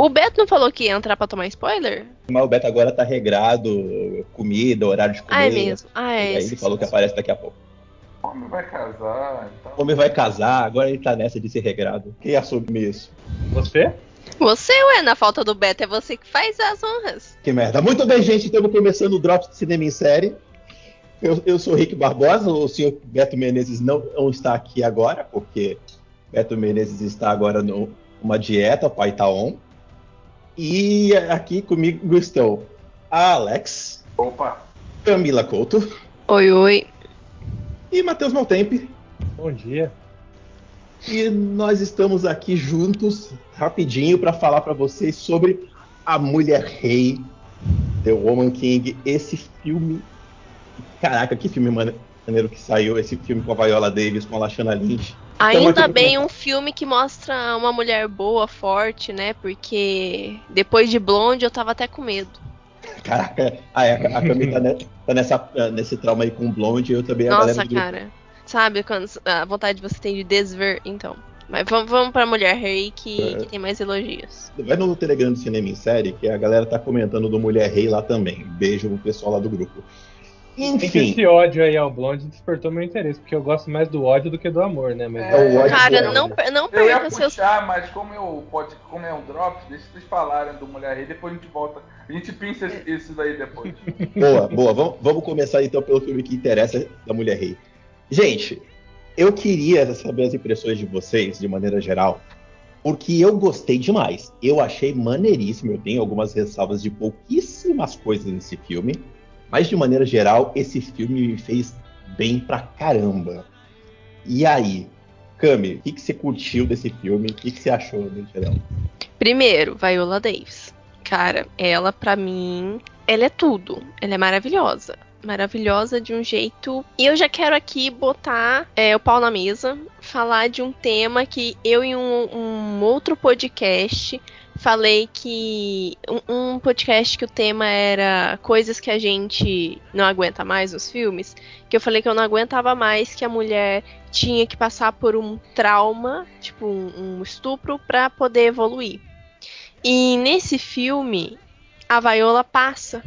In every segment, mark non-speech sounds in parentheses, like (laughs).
O, Beto não falou que ia entrar pra tomar spoiler? Mas o Beto agora tá regrado, comida, horário de comer. Ah, é mesmo. Ah, é. E aí ele falou que aparece daqui a pouco. O homem vai casar. Então... O homem vai casar, agora ele tá nessa de ser regrado. Quem assume isso? Você? Você, ué, na falta do Beto, é você que faz as honras. Que merda. Muito bem, gente, estamos começando o Drops de Cinema em Série. Eu, eu sou o Rick Barbosa, o senhor Beto Menezes não, não está aqui agora, porque Beto Menezes está agora numa dieta, o pai tá on. E aqui comigo estão a Alex, Opa! Camila Couto Oi, oi. e Matheus Maltempe. Bom dia. E nós estamos aqui juntos, rapidinho, para falar para vocês sobre A Mulher Rei, The Woman King, esse filme. Caraca, que filme maneiro que saiu, esse filme com a Viola Davis, com a Lashana Lynch. Ainda aqui bem um filme que mostra uma mulher boa, forte, né? Porque depois de Blonde eu tava até com medo. Caraca, ah, é, a Camila tá, ne- tá nessa, nesse trauma aí com o Blonde, eu também a Nossa, galera do- cara. Sabe quando a vontade que você tem de desver? Então. Mas vamos, vamos pra Mulher Rei que, É. que tem mais elogios. Vai no Telegram do Cinema em Série, que a galera tá comentando do Mulher Rei lá também. Beijo pro pessoal lá do grupo. Enfim, esse ódio aí ao Blonde despertou meu interesse, porque eu gosto mais do ódio do que do amor, né? Mas É, o ódio Cara, não, né? não Eu ia seus. puxar, mas como, eu, pode, como é um drop, deixa vocês falarem do Mulher Rei, depois a gente volta. A gente pinça isso daí depois. (laughs) boa, boa. Vamos, vamos começar então pelo filme que interessa da Mulher Rei. Gente, eu queria saber as impressões de vocês, de maneira geral, porque eu gostei demais. Eu achei maneiríssimo. Eu tenho algumas ressalvas de pouquíssimas coisas nesse filme, mas de maneira geral, esse filme me fez bem pra caramba. E aí, Cami, o que, que você curtiu desse filme? O que, que você achou no geral? Primeiro, Viola Davis. Cara, ela pra mim, ela é tudo. Ela é maravilhosa. Maravilhosa de um jeito. E eu já quero aqui botar é, o pau na mesa, falar de um tema que eu em um, um outro podcast falei que. Um, um podcast que o tema era coisas que a gente não aguenta mais nos filmes. Que eu falei que eu não aguentava mais que a mulher tinha que passar por um trauma, tipo um, um estupro, pra poder evoluir. E nesse filme, a Viola passa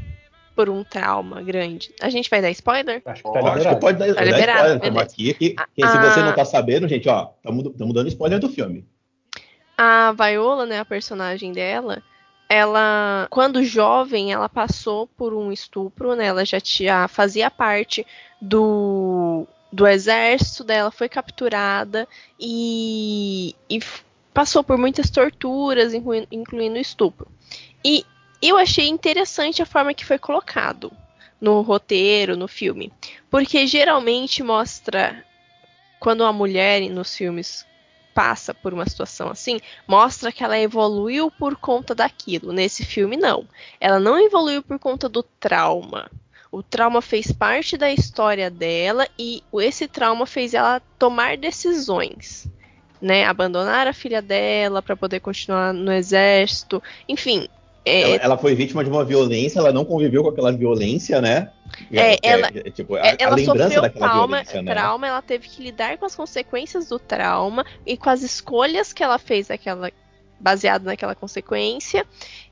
por um trauma grande. A gente vai dar spoiler? acho que tá Acho que pode dar, Tá dar spoiler. Estamos aqui. Que, que se Ah. você não tá sabendo, gente, ó, estamos dando spoiler do filme. A Viola, né, a personagem dela, ela, quando jovem, ela passou por um estupro, né? Ela já tinha, fazia parte do, do exército dela, foi capturada e, e passou por muitas torturas, inclui- incluindo estupro. E eu achei interessante a forma que foi colocado no roteiro, no filme, porque geralmente mostra quando a mulher nos filmes passa por uma situação assim, mostra que ela evoluiu por conta daquilo. Nesse filme, não. Ela não evoluiu por conta do trauma. O trauma fez parte da história dela e esse trauma fez ela tomar decisões. Né, abandonar a filha dela para poder continuar no exército, enfim. É, Ela, ela foi vítima de uma violência, ela não conviveu com aquela violência, né? É, Que ela- é, tipo, a, É, a ela lembrança sofreu daquela trauma, violência, né? trauma, ela teve que lidar com as consequências do trauma e com as escolhas que ela fez daquela, baseado naquela consequência.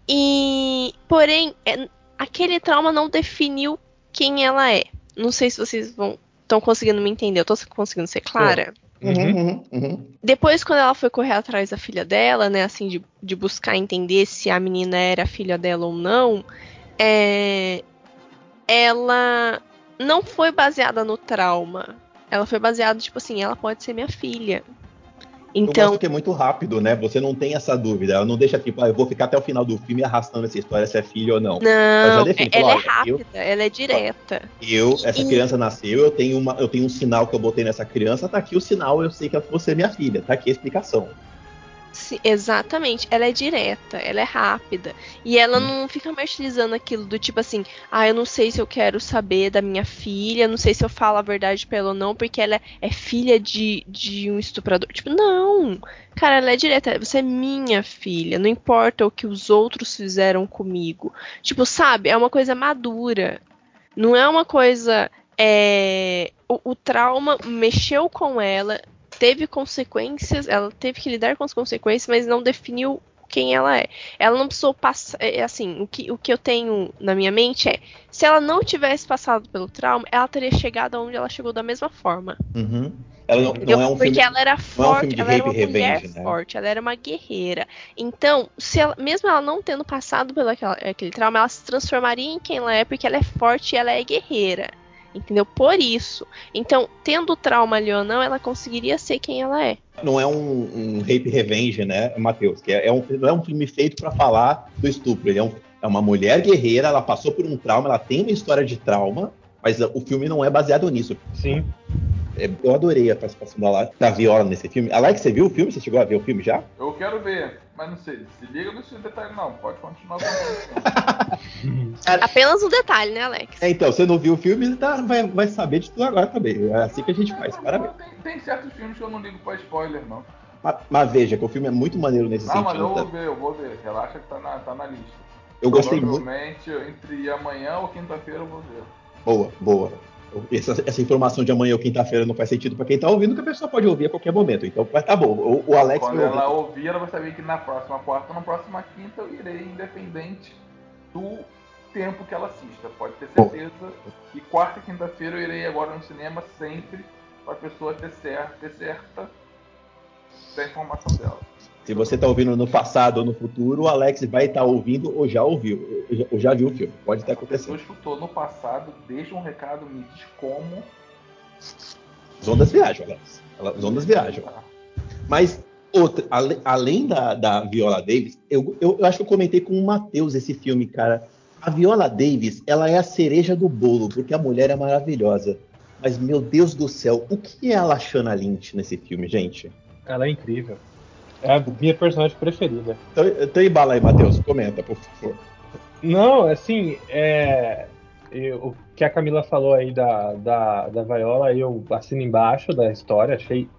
E, porém, é- aquele trauma não definiu quem ela é. Não sei se vocês vão estão conseguindo me entender. Eu tô conseguindo ser clara. Uhum, uhum, uhum. Depois, quando ela foi correr atrás da filha dela, né, assim, de, de buscar entender se a menina era filha dela ou não, é, ela não foi baseada no trauma. Ela foi baseada, tipo assim, ela pode ser minha filha. Eu Então, que é muito rápido, né? Você não tem essa dúvida. Ela não deixa tipo, ah, eu vou ficar até o final do filme arrastando essa história se é filho ou não. não, define, ela é olha, eu- rápida, ela é direta. Eu, essa E- criança nasceu, eu tenho, uma, eu tenho um sinal que eu botei nessa criança, tá aqui o sinal, eu sei que você é minha filha, tá aqui a explicação. Se- exatamente, ela é direta, ela é rápida. E ela Hum. não fica martirizando aquilo do tipo assim, ah, eu não sei se eu quero saber da minha filha, não sei se eu falo a verdade pra ela ou não, porque ela é filha de, de um estuprador. Tipo, não! Cara, ela é direta, você é minha filha, não importa o que os outros fizeram comigo. Tipo, sabe, é uma coisa madura. Não é uma coisa. é, o, o trauma mexeu com ela, teve consequências, ela teve que lidar com as consequências, mas não definiu quem ela é. Ela não precisou passar. É, assim, o que, o que eu tenho na minha mente é: se ela não tivesse passado pelo trauma, ela teria chegado aonde ela chegou da mesma forma. Uhum. Ela não, não é um Porque filme, ela era não é um forte, ela era uma mulher revenge, né? forte, ela era uma guerreira. Então, se ela- mesmo ela não tendo passado pelo aquela- aquele trauma, ela se transformaria em quem ela é, porque ela é forte e ela é guerreira. Entendeu? Por isso. Então, tendo trauma ali ou não, ela conseguiria ser quem ela é. Não é um, um rape revenge, né, Matheus? Que é, é um, não é um filme feito pra falar do estupro. Ele é, um- é uma mulher guerreira, ela passou por um trauma, ela tem uma história de trauma, mas uh, o filme não é baseado nisso. Sim. É, eu adorei a participação da, da Viola nesse filme. Alex, você viu o filme? Você chegou a ver o filme já? Eu quero ver, mas não sei. Se liga nesse detalhe, não. Pode continuar contando. (laughs) Apenas um detalhe, né, Alex? É, então, você não viu o filme, tá, vai, vai saber de tudo agora também. É assim que a gente faz. Parabéns. Tem, tem certos filmes que eu não ligo pra spoiler, não. Mas, mas veja que o filme é muito maneiro nesse Não, mas sentido. eu vou tá? ver, eu vou ver. Relaxa que tá na, tá na lista. Eu gostei muito. Provavelmente entre amanhã ou quinta-feira eu vou ver. Boa, boa. Essa, essa informação de amanhã ou quinta-feira não faz sentido pra quem tá ouvindo, que a pessoa pode ouvir a qualquer momento. Então vai tá bom. O, o Alex Quando ela ouvir. ouvir, ela vai saber que na próxima quarta ou na próxima quinta eu irei independente do tempo que ela assista. Pode ter certeza que quarta e quinta-feira eu irei agora no cinema sempre pra pessoa ter certa, ter certa da informação dela. Se você tá ouvindo no passado ou no futuro, o Alex vai estar ouvindo ou já ouviu, ou já, ou já viu o filme. Pode estar Se acontecendo. escutou no passado, deixa um recado, me diz como. As ondas viajam, Alex. As ondas viajam. Tá. Mas, outra, ale- além da, da Viola Davis, eu, eu, eu acho que eu comentei com o Matheus esse filme, cara. A Viola Davis, ela é a cereja do bolo, porque a mulher é maravilhosa. Mas, meu Deus do céu, o que é a Lashana Lynch nesse filme, gente? Ela é incrível. É a minha personagem preferida. Então, então embala aí, Matheus, comenta, por favor. Não, assim, é, eu- o que a Camila falou aí da, da, da Viola, eu assino embaixo da história, achei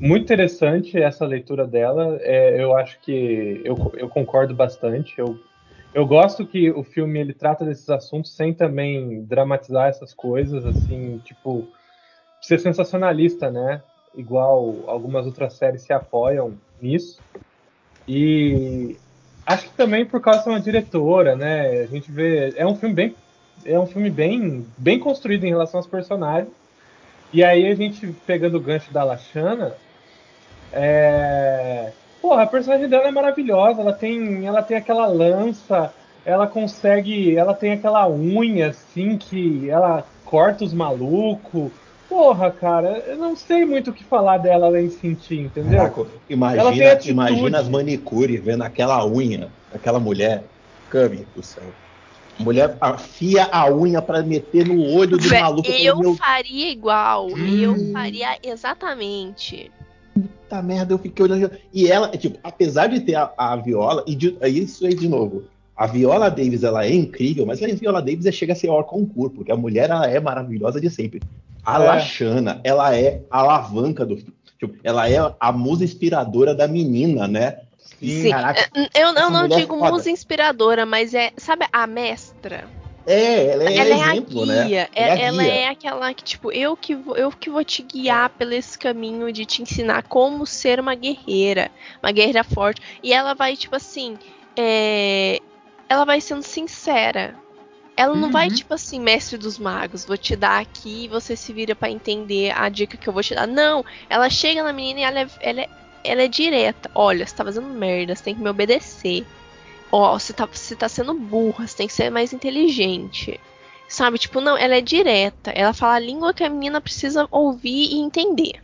muito interessante essa leitura dela. É, eu acho que eu, eu concordo bastante. Eu, eu gosto que o filme ele trata desses assuntos sem também dramatizar essas coisas, assim, tipo, ser sensacionalista, né? Igual algumas outras séries se apoiam nisso. E acho que também por causa de uma diretora, né? A gente vê. É um filme bem. É um filme bem, bem construído em relação aos personagens. E aí a gente pegando o gancho da Lashana. É... Porra, a personagem dela é maravilhosa. Ela tem, ela tem aquela lança. Ela consegue. Ela tem aquela unha assim que ela corta os malucos. Porra, cara, eu não sei muito o que falar dela além de sentir, entendeu? Caraca, Ela tem imagina, imagina as manicures vendo aquela unha daquela mulher. Cami do céu. A mulher afia a unha pra meter no olho do Vé, maluco. eu meu faria igual. Hum. Eu faria exatamente. puta merda, eu fiquei olhando. E ela, tipo, apesar de ter a, a viola, e de, é isso aí de novo. A Viola Davis, ela é incrível, mas a Viola Davis é- chega a ser hors concurso, porque a mulher, ela é maravilhosa de sempre. A É. Lashana, ela é a alavanca do. Tipo, ela é a musa inspiradora da menina, né? E, Sim. Caraca, Eu, eu Essa não é digo foda. musa inspiradora, mas é. Sabe a mestra? é, ela é ela é exemplo, a né? guia. Ela é a É- ela guia. é aquela que, tipo, eu que, vou, eu que vou te guiar pelo esse caminho de te ensinar como ser uma guerreira. Uma guerreira forte. E ela vai, tipo assim. é, Ela vai sendo sincera. Ela não vai, Uhum. tipo assim, mestre dos magos, vou te dar aqui e você se vira pra entender a dica que eu vou te dar. Não, ela chega na menina e ela é, ela é, ela é direta. Olha, você tá fazendo merda, você tem que me obedecer. Ó, você tá, você tá sendo burra, você tem que ser mais inteligente. Sabe, tipo, não, ela é direta. Ela fala a língua que a menina precisa ouvir e entender.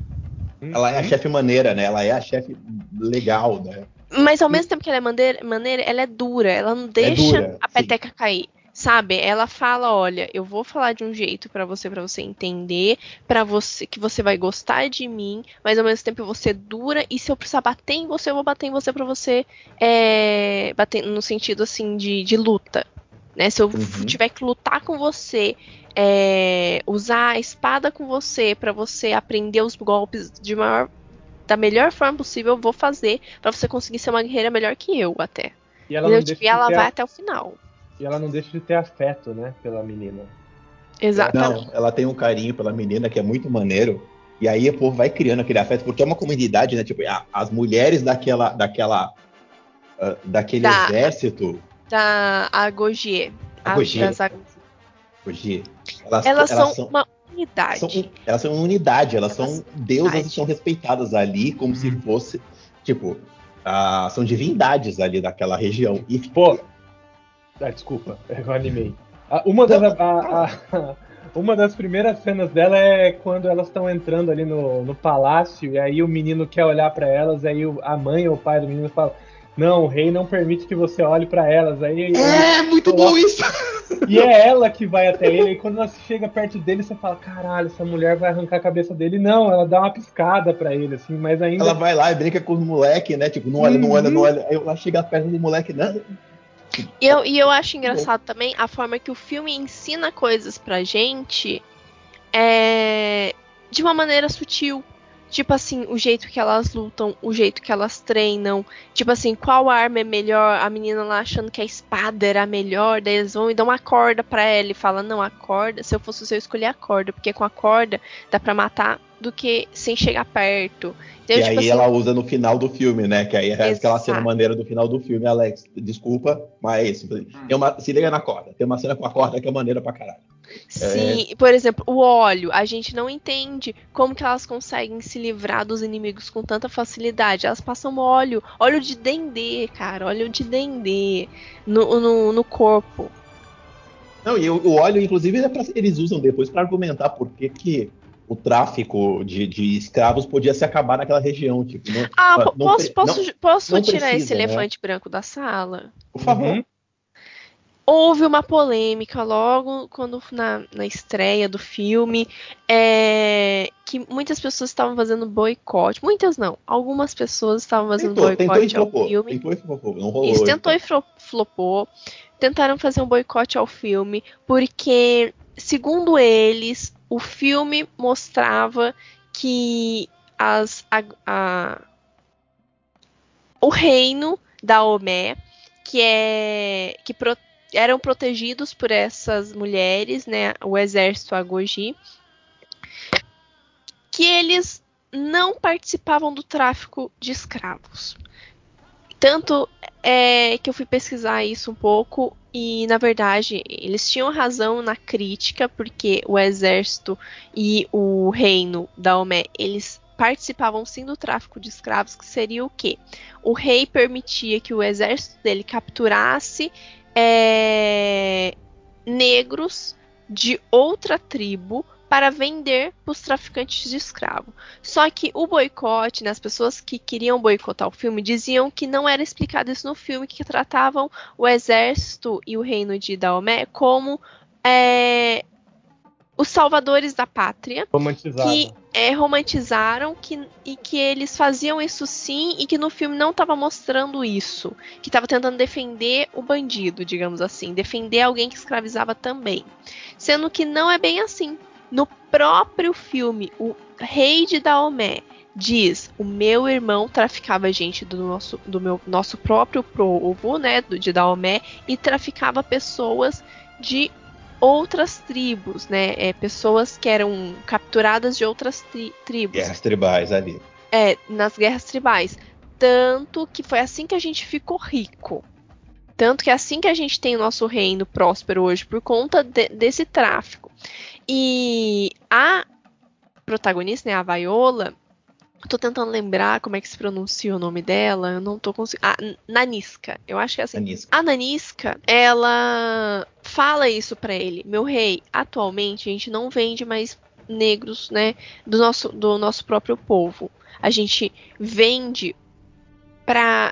Ela é a chefe maneira, né? Ela é a chefe legal, né? Mas ao mesmo tempo que ela é maneira, maneira ela é dura. Ela não deixa dura, a sim. peteca cair. Sabe? Ela fala, olha, eu vou falar de um jeito pra você, pra você entender, pra você que você vai gostar de mim, mas ao mesmo tempo eu vou ser dura e se eu precisar bater em você, eu vou bater em você pra você é, bater no sentido assim de, de luta, né? Se eu Uhum. tiver que lutar com você, é, usar a espada com você pra você aprender os golpes de maior da melhor forma possível, eu vou fazer pra você conseguir ser uma guerreira melhor que eu até. E ela, Tipo, e ela vai a- até o final. E ela não deixa de ter afeto, né, pela menina. Exatamente. Não, ela tem um carinho pela menina que é muito maneiro. E aí o povo vai criando aquele afeto, porque é uma comunidade, né? Tipo, a- as mulheres daquela, daquela uh, daquele Da- exército. Da Agogie. Agogie. Das Ag- Hoje, elas, Elas, elas são, uma unidade. são, elas são uma unidade, elas, Elas são deusas unidade. e são respeitadas ali como se fosse, tipo, ah, são divindades ali daquela região. E Pô. Ah, desculpa, (laughs) eu animei. Uma, das, a- a- a- (laughs) uma das primeiras cenas dela é quando elas estão entrando ali no, no palácio, e aí o menino quer olhar pra elas, aí a mãe ou o pai do menino fala. Não, o rei não permite que você olhe pra elas. Aí, É muito bom isso! (laughs) E é ela que vai até ele, e quando ela chega perto dele, você fala: caralho, essa mulher vai arrancar a cabeça dele. Não, ela dá uma piscada pra ele, assim, mas ainda. Ela vai lá e brinca com os moleques, né? Tipo, não olha, não olha, não Uhum. olha. Aí ela chega perto do moleque, né? E eu, e eu acho engraçado também a forma que o filme ensina coisas pra gente é de uma maneira sutil. Tipo assim, o jeito que elas lutam, o jeito que elas treinam. Tipo assim, qual arma é melhor? A menina lá achando que a espada era a melhor. Daí eles vão e dão uma corda pra ela e fala: Não, a corda. Se eu fosse você, eu escolher a corda. Porque com a corda dá pra matar do que sem chegar perto. Então, e tipo aí assim, ela usa no final do filme, né? Que aí é aquela cena Exato. maneira do final do filme, Alex. Desculpa, mas tem uma, se liga na corda. Tem uma cena com a corda que é maneira pra caralho. Sim, por exemplo, o óleo. A gente não entende como que elas conseguem se livrar dos inimigos com tanta facilidade. Elas passam óleo, óleo de dendê, cara, óleo de dendê no, no, no corpo. Não, e o, o óleo, inclusive, é pra- eles usam depois pra argumentar por que, que o tráfico de, de escravos podia se acabar naquela região. Tipo, não- Ah, não po- posso, posso, não- posso não tirar precisa, esse né? elefante branco da sala? por favor. Uhum. Houve uma polêmica logo quando na, na estreia do filme é, que muitas pessoas estavam fazendo boicote. Muitas não, algumas pessoas estavam fazendo Tentou, tentou e boicote ao flopou. filme. Tentou e flopou. Não rolou. Isso tentou então. e flo- flopou. Tentaram fazer um boicote ao filme, porque, segundo eles, o filme mostrava que as, a- a- o reino da Omé, que é que pro- eram protegidos por essas mulheres, né, o exército Agoji, que eles não participavam do tráfico de escravos. Tanto é que eu fui pesquisar isso um pouco e, na verdade, eles tinham razão na crítica, porque o exército e o reino da Omé, eles participavam sim do tráfico de escravos, que seria o quê? O rei permitia que o exército dele capturasse é, negros de outra tribo para vender para os traficantes de escravo. Só que o boicote, né, as pessoas que queriam boicotar o filme diziam que não era explicado isso no filme, que tratavam o exército e o reino de Daomé como é, os salvadores da pátria que é, romantizaram que, e que eles faziam isso sim e que no filme não estava mostrando isso. Que estava tentando defender o bandido, digamos assim. Defender alguém que escravizava também. Sendo que não é bem assim. No próprio filme, o rei de Daomé diz: o meu irmão traficava gente do nosso, do meu, nosso próprio povo, né, do, de Daomé, e traficava pessoas de outras tribos, né? É, pessoas que eram capturadas de outras tri tribos. Guerras tribais ali. É, nas guerras tribais. Tanto que foi assim que a gente ficou rico. Tanto que é assim que a gente tem o nosso reino próspero hoje, por conta de, desse tráfico. E a protagonista, né, a Viola, tô tentando lembrar como é que se pronuncia o nome dela, eu não tô conseguindo. Ah, Naniska, eu acho que é assim. Anisca. A Naniska, ela fala isso pra ele. Meu rei, atualmente a gente não vende mais negros, né, do nosso, do nosso próprio povo. A gente vende para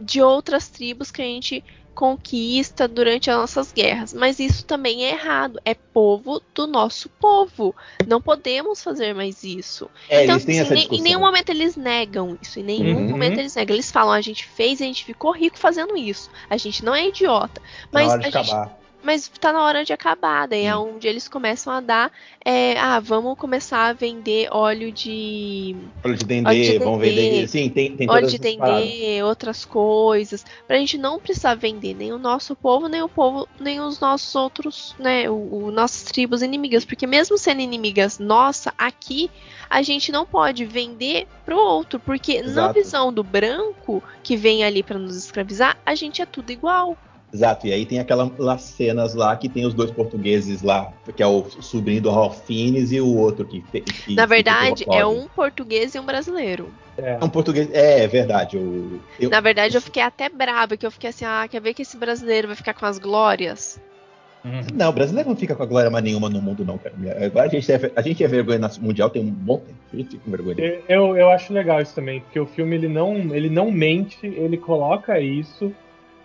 de outras tribos que a gente conquista durante as nossas guerras. Mas isso também é errado. É povo do nosso povo. Não podemos fazer mais isso. É, então, eles têm assim, em nenhum momento eles negam isso. Em nenhum Uhum. momento eles negam. Eles falam, a gente fez e a gente ficou rico fazendo isso. A gente não é idiota. Mas a de gente acabar. Mas tá na hora de acabar. Daí é onde eles começam a dar. É, ah, vamos começar a vender óleo de. Óleo de dendê, vamos vender. Sim, tem, tem Óleo de dendê, outras coisas. Pra gente não precisar vender nem o nosso povo, nem o povo, nem os nossos outros, né? O, o nossas tribos inimigas. Porque mesmo sendo inimigas nossa, aqui a gente não pode vender pro outro. Porque Exato. na visão do branco que vem ali para nos escravizar, a gente é tudo igual. Exato, e aí tem aquelas cenas lá que tem os dois portugueses lá, que é o sobrinho do Ralph Fiennes e o outro que. que Na verdade, é um português e um brasileiro. É, um português. É, é verdade. Eu, eu, Na verdade, eu fiquei até brava, que eu fiquei assim, ah, quer ver que esse brasileiro vai ficar com as glórias? Uhum. Não, o brasileiro não fica com a glória mais nenhuma no mundo, não, cara. Agora a gente é, a gente é vergonha mundial tem um bom tempo. A gente fica com vergonha. Eu, eu acho legal isso também, porque o filme ele não, ele não mente, ele coloca isso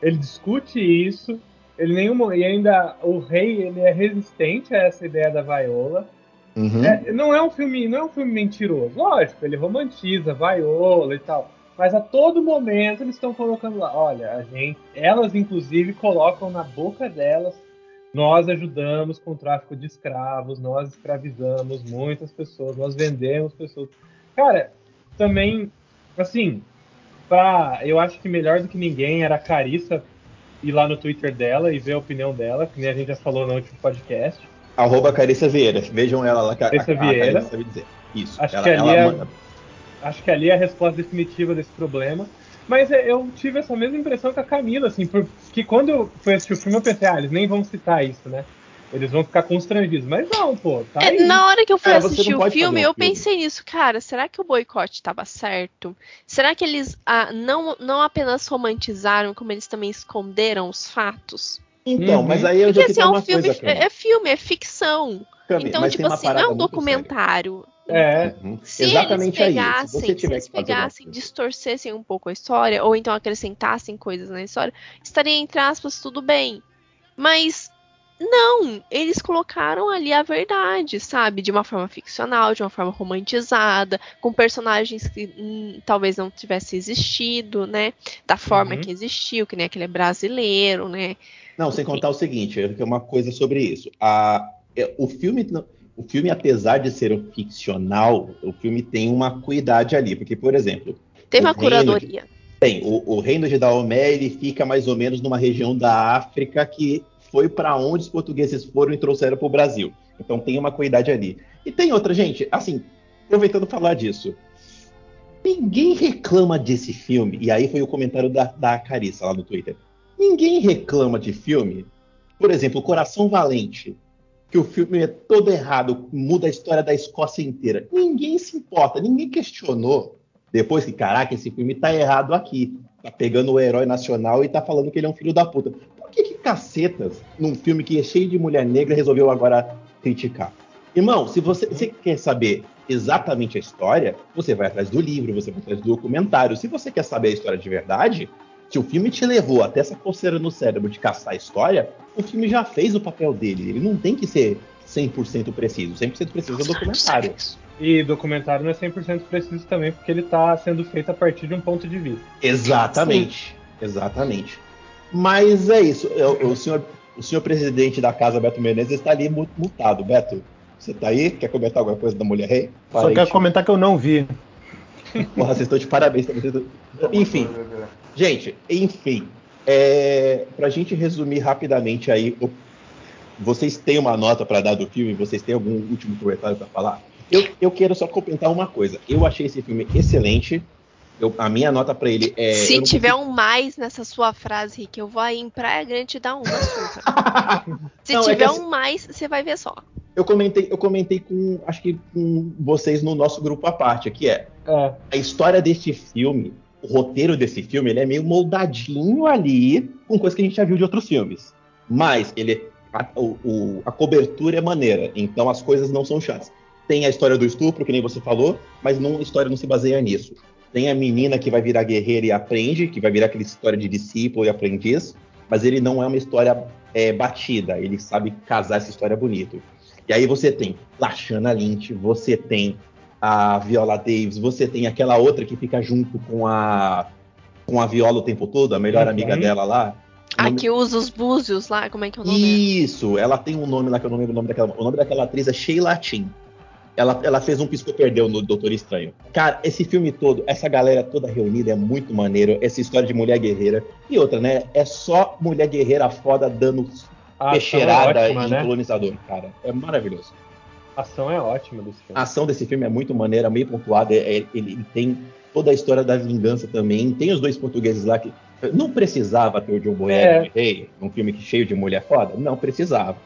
ele discute isso. Ele nenhum, e ainda o rei ele é resistente a essa ideia da Viola. Uhum. É, não é um filme, não é um filme mentiroso. Lógico, ele romantiza Viola e tal. Mas a todo momento eles estão colocando lá, olha, a gente, elas inclusive colocam na boca delas, nós ajudamos com o tráfico de escravos, nós escravizamos muitas pessoas, nós vendemos pessoas. Cara, também, assim, pra. Eu acho que melhor do que ninguém era a Carissa ir lá no Twitter dela e ver a opinião dela, que nem a gente já falou no último podcast. Arroba Carissa Vieira. Vejam ela lá. Carissa Vieira. A dizer. Isso. Acho, ela, que ali é, manda... acho que ali é a resposta definitiva desse problema. Mas é, eu tive essa mesma impressão com a Camila, assim, porque quando eu fui assistir o filme eu pensei, ah, eles nem vão citar isso, né? Eles vão ficar constrangidos. Mas não, pô. Tá é, na hora que eu fui é, assistir o filme, eu pensei nisso, cara. Será que o boicote estava certo? Será que eles ah, não, não apenas romantizaram, como eles também esconderam os fatos? Então, uhum. mas aí eu Porque, já assim, é um filme, coisa, é, é, filme, é ficção. então, tipo assim, não é um documentário. É, uhum. se Exatamente eles pegassem, se, se eles pegassem, distorcessem um pouco a história, ou então acrescentassem coisas na história, estaria, entre aspas, tudo bem. Mas não, eles colocaram ali a verdade, sabe? De uma forma ficcional, de uma forma romantizada, com personagens que hum, talvez não tivesse existido, né? Da forma uhum. que existiu, que nem aquele brasileiro, né? Não, sem contar o seguinte, é uma coisa sobre isso. A, é, o filme, o filme, apesar de ser um ficcional, o filme tem uma cuidade ali, porque, por exemplo, tem uma curadoria. De, tem, o, o reino de Daomé, ele fica mais ou menos numa região da África que foi para onde os portugueses foram e trouxeram para o Brasil. Então tem uma cuidade ali. E tem outra, gente, assim, aproveitando falar disso. Ninguém reclama desse filme, e aí foi o comentário da, da Carissa lá no Twitter. Ninguém reclama de filme, por exemplo, Coração Valente, que o filme é todo errado, muda a história da Escócia inteira. Ninguém se importa, ninguém questionou depois que, caraca, esse filme tá errado aqui. Tá pegando o herói nacional e tá falando que ele é um filho da puta que, que cacetas, num filme que é cheio de mulher negra, resolveu agora criticar? Irmão, se você, você, quer saber exatamente a história, você vai atrás do livro, você vai atrás do documentário. Se você quer saber a história de verdade, se o filme te levou até essa coceira no cérebro de caçar a história, o filme já fez o papel dele. Ele não tem que ser 100% preciso. 100% preciso é o documentário. E documentário não é 100% preciso também, porque ele está sendo feito a partir de um ponto de vista. Exatamente. Sim. Exatamente. Mas é isso. O, o, senhor, o senhor presidente da casa, Beto Menezes, está ali multado. Beto, você está aí? Quer comentar alguma coisa da Mulher Rei? Só quero comentar que eu não vi. Porra, vocês estão de parabéns. Enfim, gente, enfim. É, pra gente resumir rapidamente aí, vocês têm uma nota para dar do filme? Vocês têm algum último comentário para falar? Eu, eu quero só comentar uma coisa. Eu achei esse filme excelente. Eu, a minha nota para ele é. Se tiver consigo... um mais nessa sua frase, Rick, eu vou aí em Praia Grande te dar um. (laughs) Se não, é tiver é um assim, mais, você vai ver só. Eu comentei, eu comentei com, acho que com vocês no nosso grupo à parte, que é, é. a história deste filme, o roteiro desse filme, ele é meio moldadinho ali com coisa que a gente já viu de outros filmes. Mas ele a, o, a cobertura é maneira, então as coisas não são chatas. Tem a história do estupro, que nem você falou, mas não, a história não se baseia nisso. Tem a menina que vai virar guerreira e aprende, que vai virar aquela história de discípulo e aprendiz, mas ele não é uma história é, batida, ele sabe casar essa história bonito. E aí você tem Lashana Lynch, você tem a Viola Davis, você tem aquela outra que fica junto com a com a Viola o tempo todo, a melhor uhum. amiga dela lá. A nome- que usa os búzios lá, como é que é o nome? Isso, ela tem um nome lá que eu não lembro o nome daquela. O nome daquela atriz é Sheila Tin. Ela, ela fez um pisco perdeu no Doutor Estranho. Cara, esse filme todo, essa galera toda reunida é muito maneiro. Essa história de mulher guerreira. E outra, né? É só mulher guerreira foda dando A é peixeirada ótima, em né? colonizador, cara. É maravilhoso. A ação é ótima desse filme. A ação desse filme é muito maneira, meio pontuada. é- é- ele, ele tem toda a história da vingança também. Tem os dois portugueses lá que. Não precisava ter o John Boyega É. rei, num filme que- cheio de mulher foda? Não precisava.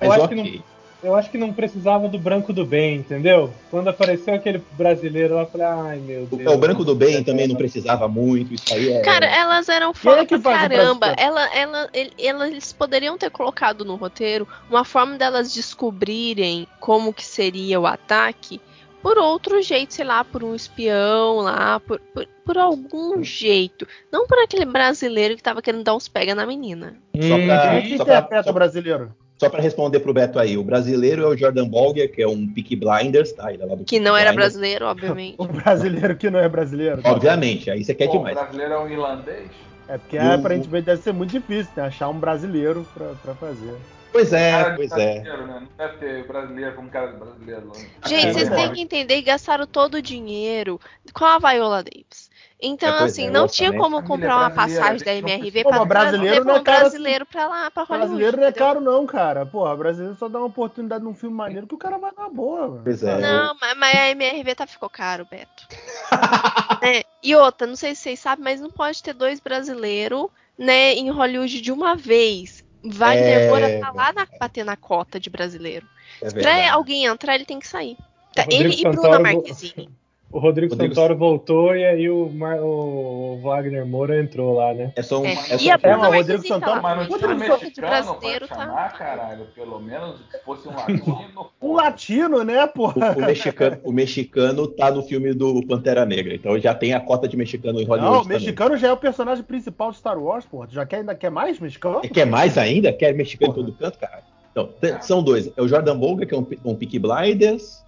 Eu Mas acho que ok. Eu acho que não precisava do branco do bem, entendeu? Quando apareceu aquele brasileiro lá, eu falei, ai meu O, Deus. é, o Branco do Bem também não precisava muito, isso aí é. Cara, elas eram é foda que pra o caramba. Ela, ela, ele- ela- eles poderiam ter colocado no roteiro uma forma delas descobrirem como que seria o ataque por outro jeito, sei lá, por um espião lá, por, por, por algum jeito. Não por aquele brasileiro que tava querendo dar uns pega na menina. Só pra- Quem é que pra- interpreta só- o brasileiro? Só pra responder pro Beto aí, o brasileiro é o Jordan Bolger, que é um Peaky Blinders, tá? Ele é lá do Que não era Blinders. brasileiro, obviamente. (laughs) O brasileiro que não é brasileiro. Obviamente, aí você quer Pô, o demais. brasileiro é um irlandês? É porque Eu- aparentemente deve ser muito difícil, né? Achar um brasileiro pra, pra fazer. Pois é, Cara pois é. né? Não deve ter brasileiro como cara de brasileiro. Gente, É, vocês têm que entender que gastaram todo o dinheiro com a Viola Davis. Então, É, assim, é, não tinha como Família comprar uma brasileira, passagem da eu MRV mas brasileiro levar não é um cara brasileiro pra lá, pra Hollywood. brasileiro não é caro, não, cara. Porra, brasileiro só dá uma oportunidade num filme maneiro que o cara vai na boa. mano. Pois é. Não, mas, mas a MRV tá ficou caro, Beto. (laughs) É, E outra, não sei se vocês sabem, mas não pode ter dois brasileiros, né, em Hollywood de uma vez. Wagner É, Moura tá lá na, bater na cota de brasileiro. É pra alguém entrar, ele tem que sair. Tá, ele e Bruna Marquezine. (laughs) O Rodrigo, Rodrigo- Santoro voltou e aí o, Mar- o Wagner Moura entrou lá, né? É só um. É. é só um- É, o Rodrigo tá Santoro-. Mas não também. tinha um mexicano pra brasileiro tá. chamar, caralho. Pelo menos se fosse um (laughs) latino. Um latino, né, porra? O, o mexicano, o mexicano tá no filme do Pantera Negra, então já tem a cota de mexicano em Hollywood Não, o também. mexicano já é o personagem principal de Star Wars, porra. Já quer, ainda quer mais mexicano? Quer mais ainda? Quer mexicano em Porra. todo canto, cara? Então, são dois. É o Jordan Bolger, que é um, um Peaky Blinders,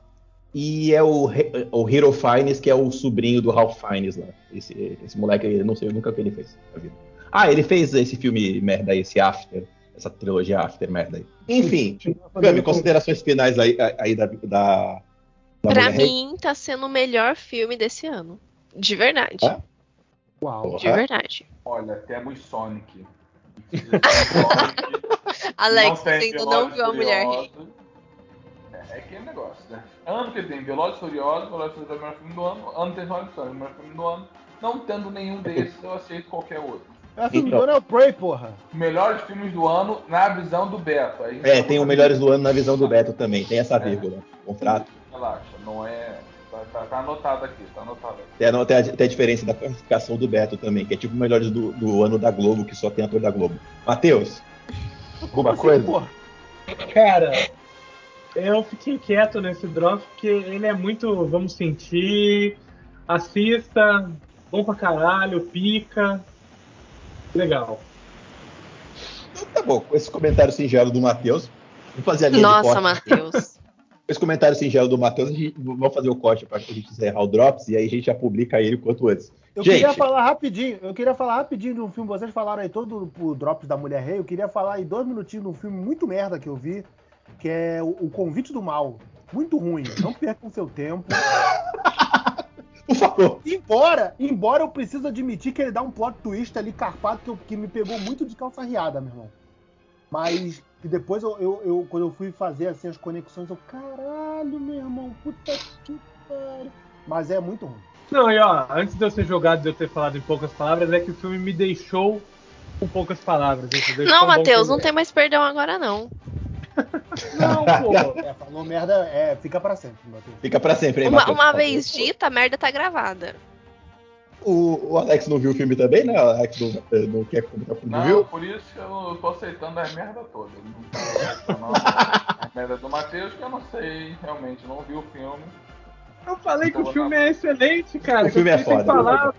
e é o, o Hero Fiennes, que é o sobrinho do Ralph Fiennes lá. Esse, esse moleque, eu não sei nunca o que ele fez na vida. Ah, ele fez esse filme merda aí, esse After, essa trilogia After merda aí. Enfim, Gabi, considerações finais aí, aí da, da, da Pra Rei? mim, tá sendo o melhor filme desse ano. De verdade. É? Uau. De verdade. Olha, temos Sonic. (laughs) Sonic. Alex, Não você tem ainda não viu a Mulher Rei. Ano que tem Velozes e Furiosos, Velozes e Furiosos é o melhor filme do ano. Ano tem Sonic Sonic, é o melhor filme do ano. Não tendo nenhum desses, eu aceito qualquer outro. É filme Então. do ano é o Prey, porra. Melhores filmes do ano na visão do Beto. Aí É, tem o Melhores do Ano na visão do Beto também, tem essa vírgula. Contrato. Relaxa, não é. Tá, tá- tá anotado aqui, tá anotado aqui. Tem, a- tem a, tem a diferença da classificação do Beto também, que é tipo Melhores do, do Ano da Globo, que só tem ator da Globo. Matheus, alguma coisa? porra. Cara, eu fiquei quieto nesse drop porque ele é muito, vamos sentir, assista, bom pra caralho, pica, legal. Então tá bom, com esse comentário singelo do Matheus, vamos fazer a linha de Nossa, corte. Matheus. (laughs) Com esse comentário singelo do Matheus, a gente- vamos fazer o corte para a gente encerrar o Drops e aí a gente já publica ele quanto antes. Eu Gente. queria falar rapidinho, eu queria falar rapidinho de um filme, vocês falaram aí todo o Drops da Mulher Rei, eu queria falar aí dois minutinhos de um filme muito merda que eu vi, que é o, o Convite do Mal. Muito ruim, não percam seu tempo. (laughs) Por favor. Embora, embora eu preciso admitir que ele dá um plot twist ali carpado que, eu- que me pegou muito de calça riada, meu irmão. Mas que depois eu, eu, eu- quando eu fui fazer assim as conexões, eu, caralho, meu irmão, puta que pariu. Mas é muito ruim. Não, e ó, antes de eu ser jogado de eu ter falado em poucas palavras, é que o filme me deixou com poucas palavras. Não, Matheus, não tem mais perdão agora, não. Não, (laughs) pô. É, falou merda, é, fica pra sempre, Matheus. Fica pra sempre, hein, Uma, Matheus, uma por favor. vez dita, a merda tá gravada. O, o Alex não viu o filme também, né? O Alex não, eh, não quer comentar o filme, Não, viu? por isso que eu tô aceitando as merda toda. Eu Não tô aceitando a merda do Matheus, que eu não sei, realmente, não vi o filme. Eu falei que o filme é excelente, cara. O filme é sem foda. palavras.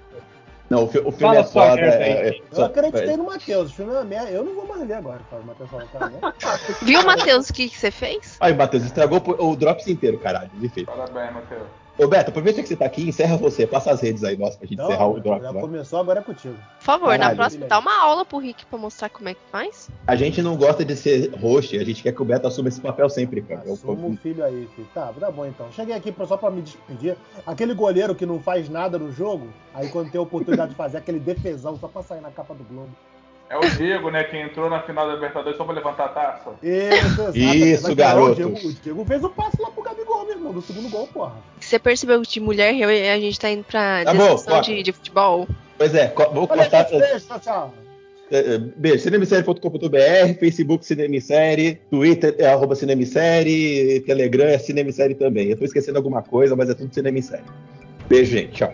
Não, o, fi- o filme Fala é foda. é- é- Eu só- acreditei é- no Matheus, o filme é merda. Eu não vou mais ver agora, cara. O Matheus falou que era merda. Viu, Matheus, o que, que você fez? Aí, Matheus, estragou o Drops inteiro, caralho. Ele fez. Parabéns, Matheus. Ô, Beto, aproveita que você tá aqui, encerra você, passa as redes aí, nossa, pra gente Então, encerrar o já drop. né? começou, agora é contigo. Por favor, na Caralho, próxima, beleza. dá uma aula pro Rick pra mostrar como é que faz. A gente não gosta de ser host, a gente quer que o Beto assuma esse papel sempre, cara. Eu- Assuma o filho aí, filho. Tá, tá bom então. Cheguei aqui só pra me despedir. Aquele goleiro que não faz nada no jogo, aí quando tem a oportunidade de fazer aquele defesão só pra sair na capa do Globo. É o Diego, né, que entrou na final da Libertadores só pra levantar a taça. Isso, exato. Isso, garoto. O Diego, o Diego fez o passe lá pro Do segundo gol, porra. Você percebeu que de mulher eu e a gente tá indo pra Tá bom, de, de futebol? Pois é, vou Olha cortar. aí, beijo, tchau, tchau. É, é, Beijo, cinemissérie.com.br, Facebook Cinemissérie, Twitter é arroba Cinemissérie, Telegram é Cinemissérie também. Eu tô esquecendo alguma coisa, mas é tudo Cinemissérie. Beijo, gente. Tchau.